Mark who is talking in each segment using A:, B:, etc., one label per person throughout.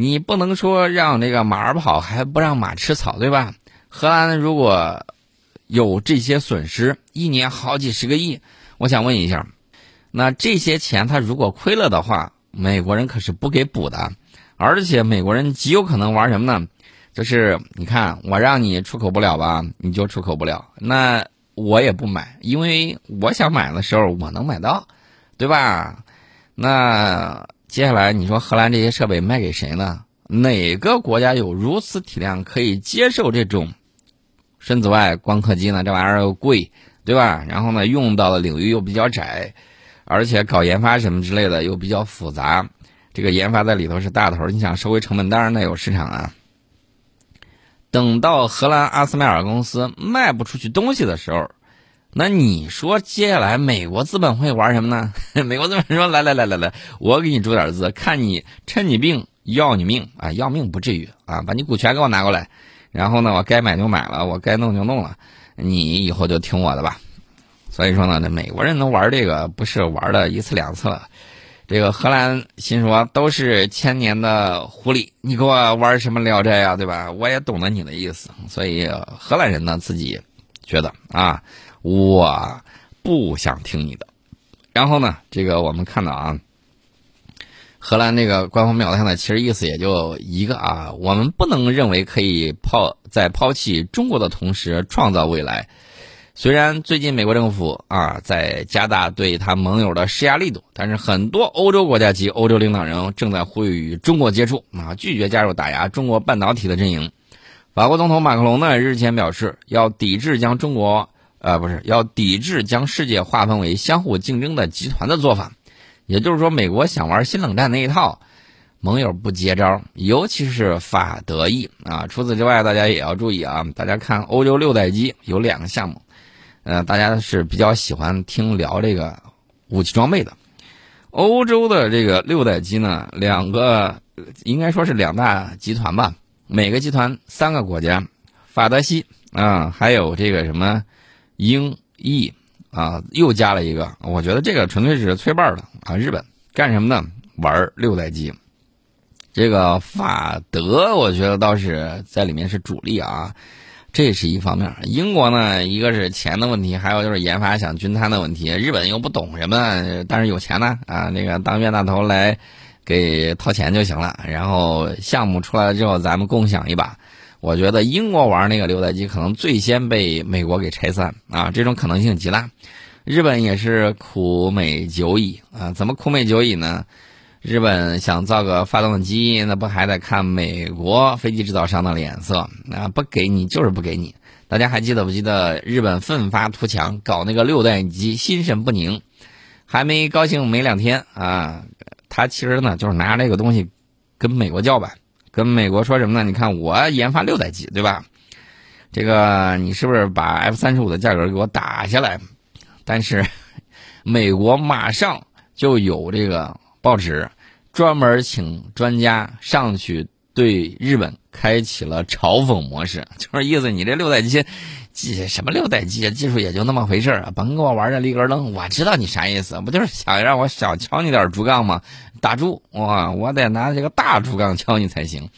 A: 你不能说让这个马儿跑，还不让马吃草，对吧？荷兰如果有这些损失，一年好几十个亿，我想问一下，那这些钱他如果亏了的话，美国人可是不给补的，而且美国人极有可能玩什么呢？就是你看，我让你出口不了吧，你就出口不了，那我也不买，因为我想买的时候我能买到，对吧？那接下来你说荷兰这些设备卖给谁呢？哪个国家有如此体量可以接受这种深紫外光刻机呢？这玩意儿又贵，对吧？然后呢，用到的领域又比较窄，而且搞研发什么之类的又比较复杂，这个研发在里头是大头，你想收回成本，当然得有市场啊。等到荷兰阿斯麦尔公司卖不出去东西的时候，那你说接下来美国资本会玩什么呢？美国资本说：“来来来来来，我给你注点资，看你趁你病要你命啊！要命不至于啊，把你股权给我拿过来，然后呢，我该买就买了，我该弄就弄了，你以后就听我的吧。”所以说呢，这美国人能玩这个不是玩了一次两次了。这个荷兰心说都是千年的狐狸，你给我玩什么聊斋呀，对吧？我也懂得你的意思，所以荷兰人呢自己觉得啊，我不想听你的。然后呢，这个我们看到啊，荷兰那个官方表态呢，其实意思也就一个啊，我们不能认为可以抛在抛弃中国的同时创造未来。虽然最近美国政府啊在加大对他盟友的施压力度，但是很多欧洲国家及欧洲领导人正在呼吁与中国接触啊，拒绝加入打压中国半导体的阵营。法国总统马克龙呢日前表示，要抵制将中国呃不是要抵制将世界划分为相互竞争的集团的做法。也就是说，美国想玩新冷战那一套，盟友不接招，尤其是法德意啊。除此之外，大家也要注意啊，大家看欧洲六代机有两个项目。呃，大家是比较喜欢听聊这个武器装备的。欧洲的这个六代机呢，两个应该说是两大集团吧，每个集团三个国家，法德西啊，还有这个什么英意啊，又加了一个。我觉得这个纯粹是吹瓣的啊。日本干什么呢？玩六代机。这个法德，我觉得倒是在里面是主力啊。这是一方面，英国呢，一个是钱的问题，还有就是研发想均摊的问题。日本又不懂什么，但是有钱呢啊，那个当冤大头来给掏钱就行了。然后项目出来了之后，咱们共享一把。我觉得英国玩那个六代机可能最先被美国给拆散啊，这种可能性极大。日本也是苦美久矣啊，怎么苦美久矣呢？日本想造个发动机，那不还得看美国飞机制造商的脸色？那不给你就是不给你。大家还记得不记得日本奋发图强搞那个六代机，心神不宁，还没高兴没两天啊，他其实呢就是拿这个东西跟美国叫板，跟美国说什么呢？你看我研发六代机，对吧？这个你是不是把 F 三十五的价格给我打下来？但是美国马上就有这个。报纸专门请专家上去对日本开启了嘲讽模式，就是意思你这六代机，技什么六代机啊技术也就那么回事儿，甭跟我玩这立根楞。我知道你啥意思，不就是想让我小敲你点竹杠吗？打住，哇，我得拿这个大竹杠敲你才行。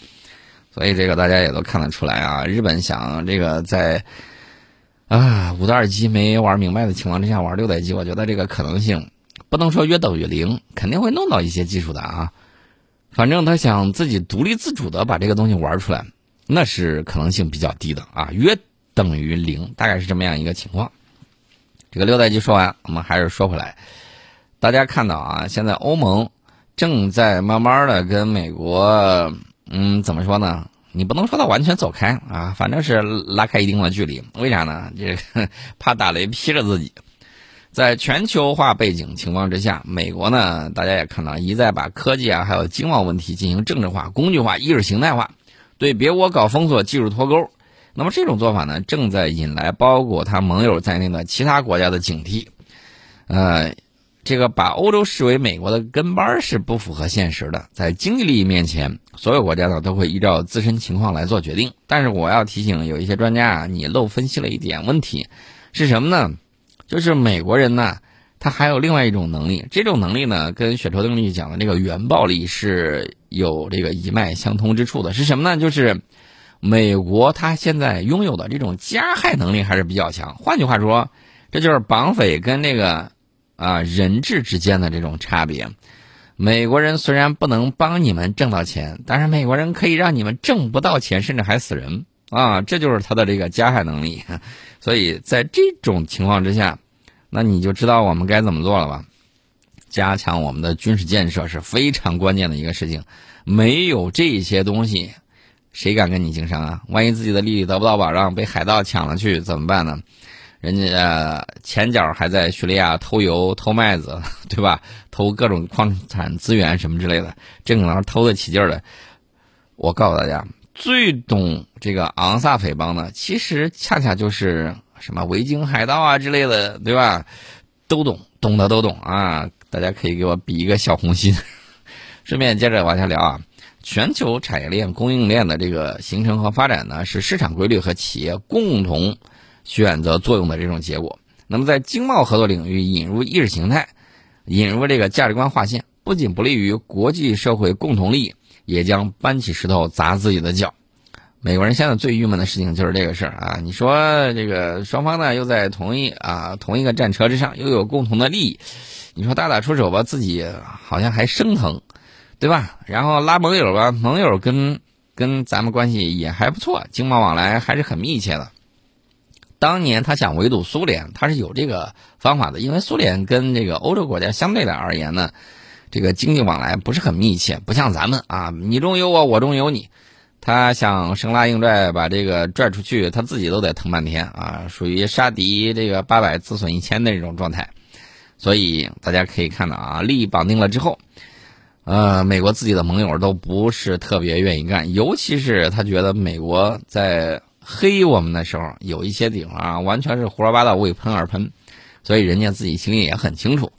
A: 所以这个大家也都看得出来啊，日本想这个在啊五代机没玩明白的情况之下玩六代机，我觉得这个可能性。不能说约等于零，肯定会弄到一些技术的啊。反正他想自己独立自主的把这个东西玩出来，那是可能性比较低的啊。约等于零，大概是这么样一个情况。这个六代机说完，我们还是说回来。大家看到啊，现在欧盟正在慢慢的跟美国，嗯，怎么说呢？你不能说它完全走开啊，反正是拉开一定的距离。为啥呢？这怕打雷劈着自己。在全球化背景情况之下，美国呢，大家也看到一再把科技啊，还有经贸问题进行政治化、工具化、意识形态化，对别国搞封锁、技术脱钩。那么这种做法呢，正在引来包括他盟友在内的其他国家的警惕。呃，这个把欧洲视为美国的跟班是不符合现实的。在经济利益面前，所有国家呢都会依照自身情况来做决定。但是我要提醒有一些专家啊，你漏分析了一点问题，是什么呢？就是美国人呢，他还有另外一种能力，这种能力呢，跟雪球定律讲的这个原暴力是有这个一脉相通之处的。是什么呢？就是美国他现在拥有的这种加害能力还是比较强。换句话说，这就是绑匪跟那个啊人质之间的这种差别。美国人虽然不能帮你们挣到钱，但是美国人可以让你们挣不到钱，甚至还死人啊！这就是他的这个加害能力。所以在这种情况之下，那你就知道我们该怎么做了吧？加强我们的军事建设是非常关键的一个事情。没有这些东西，谁敢跟你经商啊？万一自己的利益得不到保障，被海盗抢了去怎么办呢？人家前脚还在叙利亚偷油、偷麦子，对吧？偷各种矿产资源什么之类的，正能偷得起劲儿的。我告诉大家，最懂这个昂萨匪帮的，其实恰恰就是什么维京海盗啊之类的，对吧？都懂，懂的都懂啊！大家可以给我比一个小红心。顺便接着往下聊啊，全球产业链、供应链的这个形成和发展呢，是市场规律和企业共同。选择作用的这种结果。那么，在经贸合作领域引入意识形态，引入这个价值观划线，不仅不利于国际社会共同利益，也将搬起石头砸自己的脚。美国人现在最郁闷的事情就是这个事儿啊！你说这个双方呢又在同一啊同一个战车之上，又有共同的利益，你说大打出手吧，自己好像还生疼，对吧？然后拉盟友吧，盟友跟跟咱们关系也还不错，经贸往来还是很密切的。当年他想围堵苏联，他是有这个方法的，因为苏联跟这个欧洲国家相对来而言呢，这个经济往来不是很密切，不像咱们啊，你中有我，我中有你。他想生拉硬拽把这个拽出去，他自己都得疼半天啊，属于杀敌这个八百自损一千的这种状态。所以大家可以看到啊，利益绑定了之后，呃，美国自己的盟友都不是特别愿意干，尤其是他觉得美国在。黑我们的时候，有一些地方啊，完全是胡说八道、为喷而喷，所以人家自己心里也很清楚。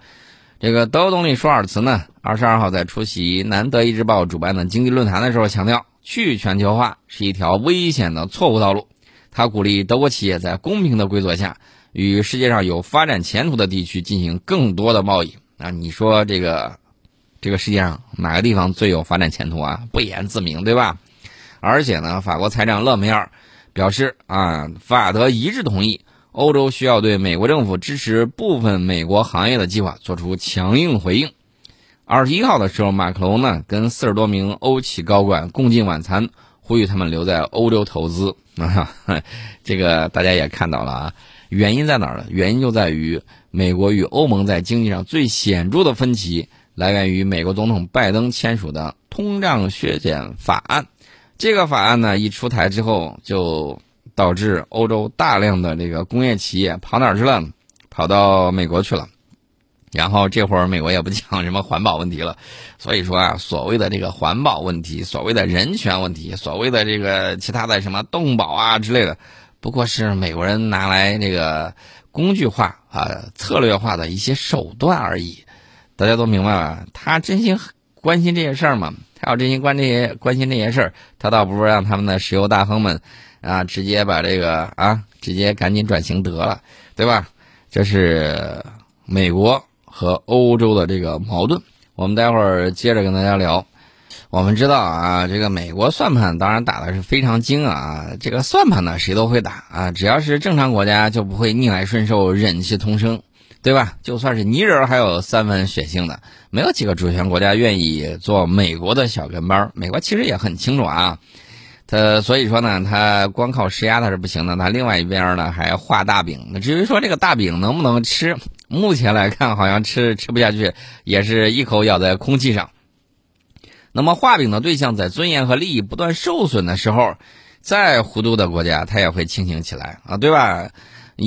A: 这个德国总理舒尔茨呢，二十二号在出席南德意志报主办的经济论坛的时候强调，去全球化是一条危险的错误道路。他鼓励德国企业在公平的规则下，与世界上有发展前途的地区进行更多的贸易。啊，你说这个这个世界上哪个地方最有发展前途啊？不言自明，对吧？而且呢，法国财长勒梅尔。表示啊，法德一致同意，欧洲需要对美国政府支持部分美国行业的计划做出强硬回应。二十一号的时候，马克龙呢跟四十多名欧企高管共进晚餐，呼吁他们留在欧洲投资。啊，这个大家也看到了啊，原因在哪儿呢？原因就在于美国与欧盟在经济上最显著的分歧来源于美国总统拜登签署的通胀削减法案。这个法案呢一出台之后，就导致欧洲大量的这个工业企业跑哪儿去了？跑到美国去了。然后这会儿美国也不讲什么环保问题了，所以说啊，所谓的这个环保问题，所谓的人权问题，所谓的这个其他的什么动保啊之类的，不过是美国人拿来这个工具化啊、策略化的一些手段而已。大家都明白吧？他真心关心这些事儿吗？还要这些关这些关心这些事儿，他倒不如让他们的石油大亨们啊，直接把这个啊，直接赶紧转型得了，对吧？这是美国和欧洲的这个矛盾。我们待会儿接着跟大家聊。我们知道啊，这个美国算盘当然打的是非常精啊，这个算盘呢谁都会打啊，只要是正常国家就不会逆来顺受、忍气吞声。对吧？就算是泥人，还有三分血性的，没有几个主权国家愿意做美国的小跟班。美国其实也很清楚啊，他所以说呢，他光靠施压他是不行的，他另外一边呢还画大饼。那至于说这个大饼能不能吃，目前来看好像吃吃不下去，也是一口咬在空气上。那么画饼的对象在尊严和利益不断受损的时候，再糊涂的国家他也会清醒起来啊，对吧？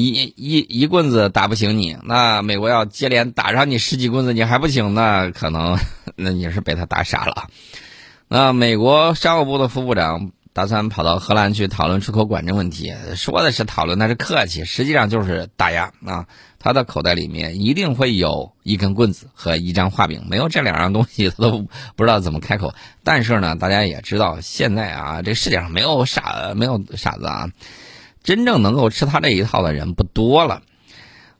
A: 一一一棍子打不醒你，那美国要接连打上你十几棍子，你还不醒，那可能那你是被他打傻了。那美国商务部的副部长打算跑到荷兰去讨论出口管制问题，说的是讨论，那是客气，实际上就是打压啊。他的口袋里面一定会有一根棍子和一张画饼，没有这两样东西，他都不知道怎么开口。但是呢，大家也知道，现在啊，这世界上没有傻，没有傻子啊。真正能够吃他这一套的人不多了，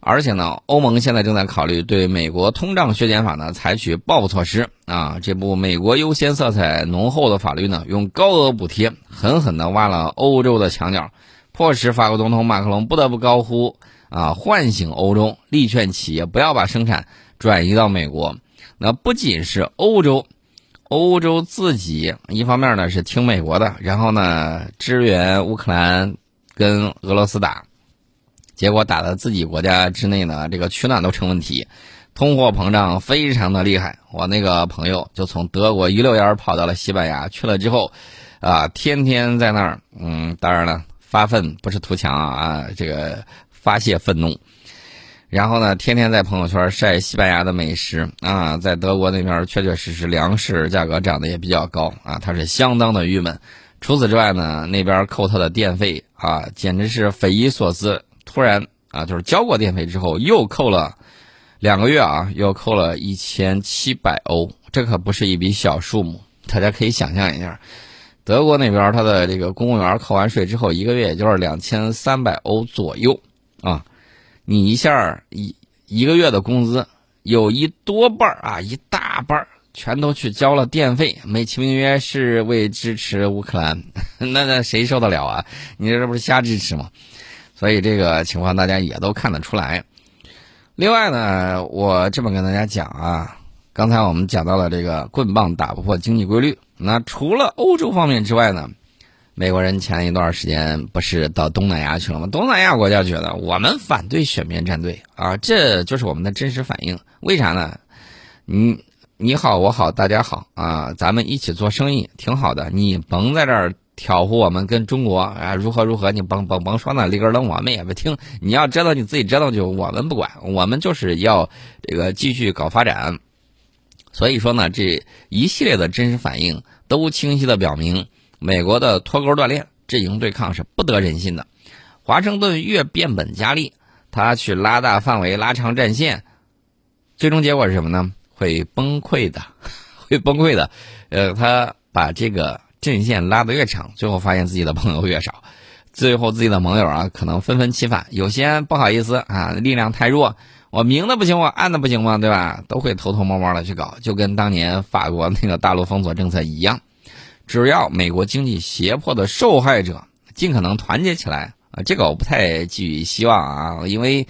A: 而且呢，欧盟现在正在考虑对美国通胀削减法呢采取报复措施啊。这部美国优先色彩浓厚的法律呢，用高额补贴狠狠地挖了欧洲的墙角，迫使法国总统马克龙不得不高呼啊，唤醒欧洲，力劝企业不要把生产转移到美国。那不仅是欧洲，欧洲自己一方面呢是听美国的，然后呢支援乌克兰跟俄罗斯打。结果打的自己国家之内呢，这个取暖都成问题，通货膨胀非常的厉害。我那个朋友就从德国一溜烟跑到了西班牙去了之后，啊，天天在那儿，嗯，当然了，发愤不是图强啊，这个发泄愤怒。然后呢，天天在朋友圈晒西班牙的美食啊，在德国那边确确实实粮食价格涨得也比较高啊，他是相当的郁闷。除此之外呢，那边扣他的电费啊，简直是匪夷所思。突然啊，就是交过电费之后又扣了两个月啊，又扣了一千七百欧，这可不是一笔小数目。大家可以想象一下，德国那边他的这个公务员扣完税之后，一个月也就是两千三百欧左右啊。你一下一一个月的工资有一多半啊，一大半全都去交了电费，美其名曰是为支持乌克兰，那那谁受得了啊？你这不是瞎支持吗？所以这个情况大家也都看得出来。另外呢，我这么跟大家讲啊，刚才我们讲到了这个棍棒打不破经济规律。那除了欧洲方面之外呢，美国人前一段时间不是到东南亚去了吗？东南亚国家觉得我们反对选边站队啊，这就是我们的真实反应。为啥呢？你你好我好大家好啊，咱们一起做生意挺好的，你甭在这儿。挑拨我们跟中国啊如何如何，你甭甭甭说那里根楞，我们也不听。你要折腾你自己折腾去，我们不管。我们就是要这个继续搞发展。所以说呢，这一系列的真实反应都清晰的表明，美国的脱钩断链、阵营对抗是不得人心的。华盛顿越变本加厉，他去拉大范围、拉长战线，最终结果是什么呢？会崩溃的，会崩溃的。呃，他把这个。阵线拉得越长，最后发现自己的朋友越少，最后自己的盟友啊，可能纷纷起反。有些不好意思啊，力量太弱，我明的不行，我暗的不行吗？对吧？都会偷偷摸摸的去搞，就跟当年法国那个大陆封锁政策一样。只要美国经济胁迫的受害者尽可能团结起来啊，这个我不太寄予希望啊，因为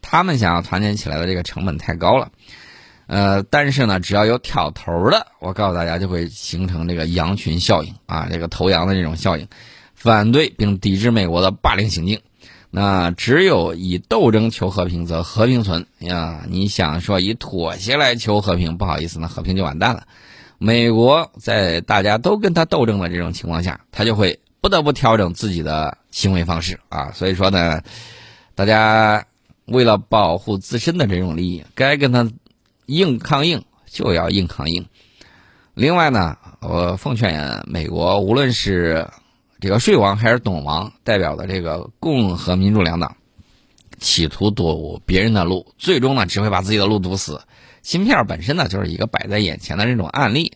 A: 他们想要团结起来的这个成本太高了。呃，但是呢，只要有挑头的，我告诉大家，就会形成这个羊群效应啊，这个头羊的这种效应，反对并抵制美国的霸凌行径。那只有以斗争求和平，则和平存呀。你想说以妥协来求和平，不好意思，那和平就完蛋了。美国在大家都跟他斗争的这种情况下，他就会不得不调整自己的行为方式啊。所以说呢，大家为了保护自身的这种利益，该跟他。硬抗硬就要硬抗硬。另外呢，我奉劝美国，无论是这个税王还是董王代表的这个共和民主两党，企图堵别人的路，最终呢只会把自己的路堵死。芯片本身呢就是一个摆在眼前的这种案例。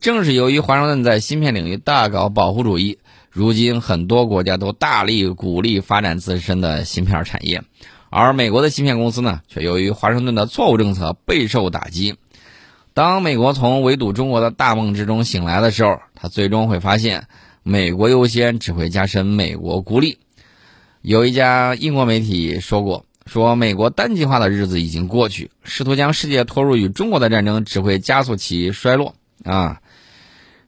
A: 正是由于华盛顿在芯片领域大搞保护主义，如今很多国家都大力鼓励发展自身的芯片产业。而美国的芯片公司呢，却由于华盛顿的错误政策备受打击。当美国从围堵中国的大梦之中醒来的时候，他最终会发现，美国优先只会加深美国孤立。有一家英国媒体说过，说美国单极化的日子已经过去，试图将世界拖入与中国的战争，只会加速其衰落。啊，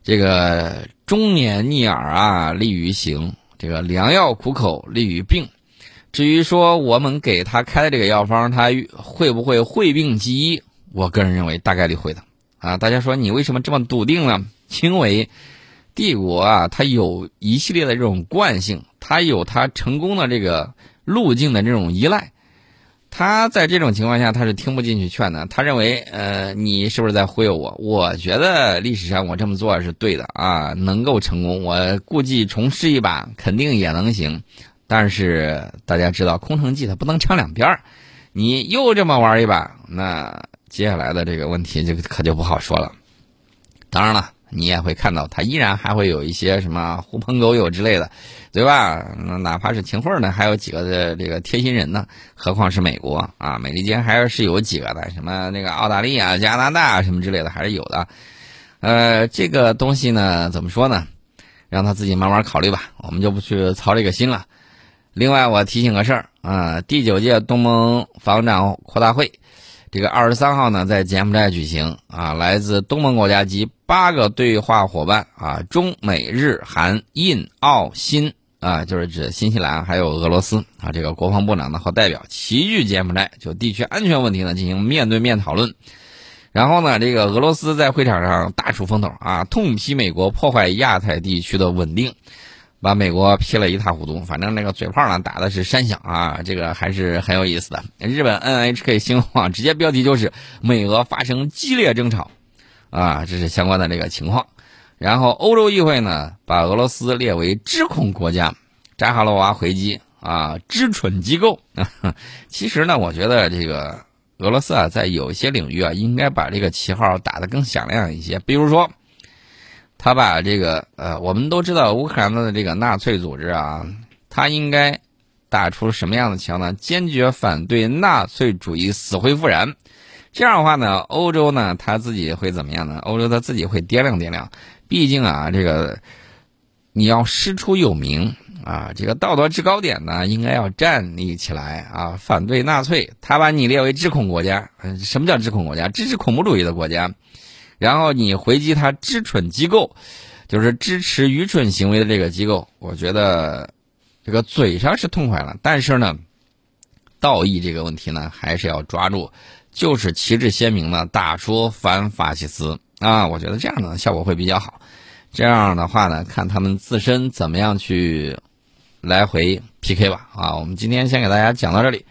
A: 这个忠言逆耳啊，利于行；这个良药苦口，利于病。至于说我们给他开的这个药方，他会不会会病即医？我个人认为大概率会的。啊，大家说你为什么这么笃定呢？因为帝国啊，它有一系列的这种惯性，它有它成功的这个路径的这种依赖。他在这种情况下，他是听不进去劝的。他认为，呃，你是不是在忽悠我？我觉得历史上我这么做是对的啊，能够成功。我估计重试一把，肯定也能行。但是大家知道，空城计它不能唱两边儿，你又这么玩一把，那接下来的这个问题就可就不好说了。当然了，你也会看到他依然还会有一些什么狐朋狗友之类的，对吧？哪怕是秦桧呢，还有几个的这个贴心人呢，何况是美国啊？美利坚还是有几个的，什么那个澳大利亚、加拿大什么之类的还是有的。呃，这个东西呢，怎么说呢？让他自己慢慢考虑吧，我们就不去操这个心了。另外，我提醒个事儿啊，第九届东盟防长扩大会。这个二十三号呢，在柬埔寨举行啊，来自东盟国家及八个对话伙伴啊，中美日韩印澳新啊，就是指新西兰还有俄罗斯啊，这个国防部长呢和代表齐聚柬埔寨，就地区安全问题呢进行面对面讨论。然后呢，这个俄罗斯在会场上大出风头啊，痛批美国破坏亚太地区的稳定。把美国批了一塌糊涂，反正那个嘴炮呢打的是山响啊，这个还是很有意思的。日本 NHK 新闻网直接标题就是美俄发生激烈争吵，啊，这是相关的这个情况。然后欧洲议会呢把俄罗斯列为支恐国家，扎哈罗娃回击啊，知蠢机构。啊其实呢，我觉得这个俄罗斯啊，在有些领域啊，应该把这个旗号打得更响亮一些，比如说。他把这个呃，我们都知道乌克兰的这个纳粹组织啊，他应该打出什么样的枪呢？坚决反对纳粹主义死灰复燃。这样的话呢，欧洲呢他自己会怎么样呢？欧洲他自己会掂量掂量。毕竟啊，这个你要师出有名啊，这个道德制高点呢应该要站立起来啊，反对纳粹。他把你列为制恐国家，什么叫制恐国家？支持恐怖主义的国家。然后你回击他知蠢机构，就是支持愚蠢行为的这个机构。我觉得这个嘴上是痛快了，但是呢，道义这个问题呢还是要抓住，就是旗帜鲜明的打出反法西斯啊！我觉得这样的效果会比较好。这样的话呢，看他们自身怎么样去来回 PK 吧啊！我们今天先给大家讲到这里。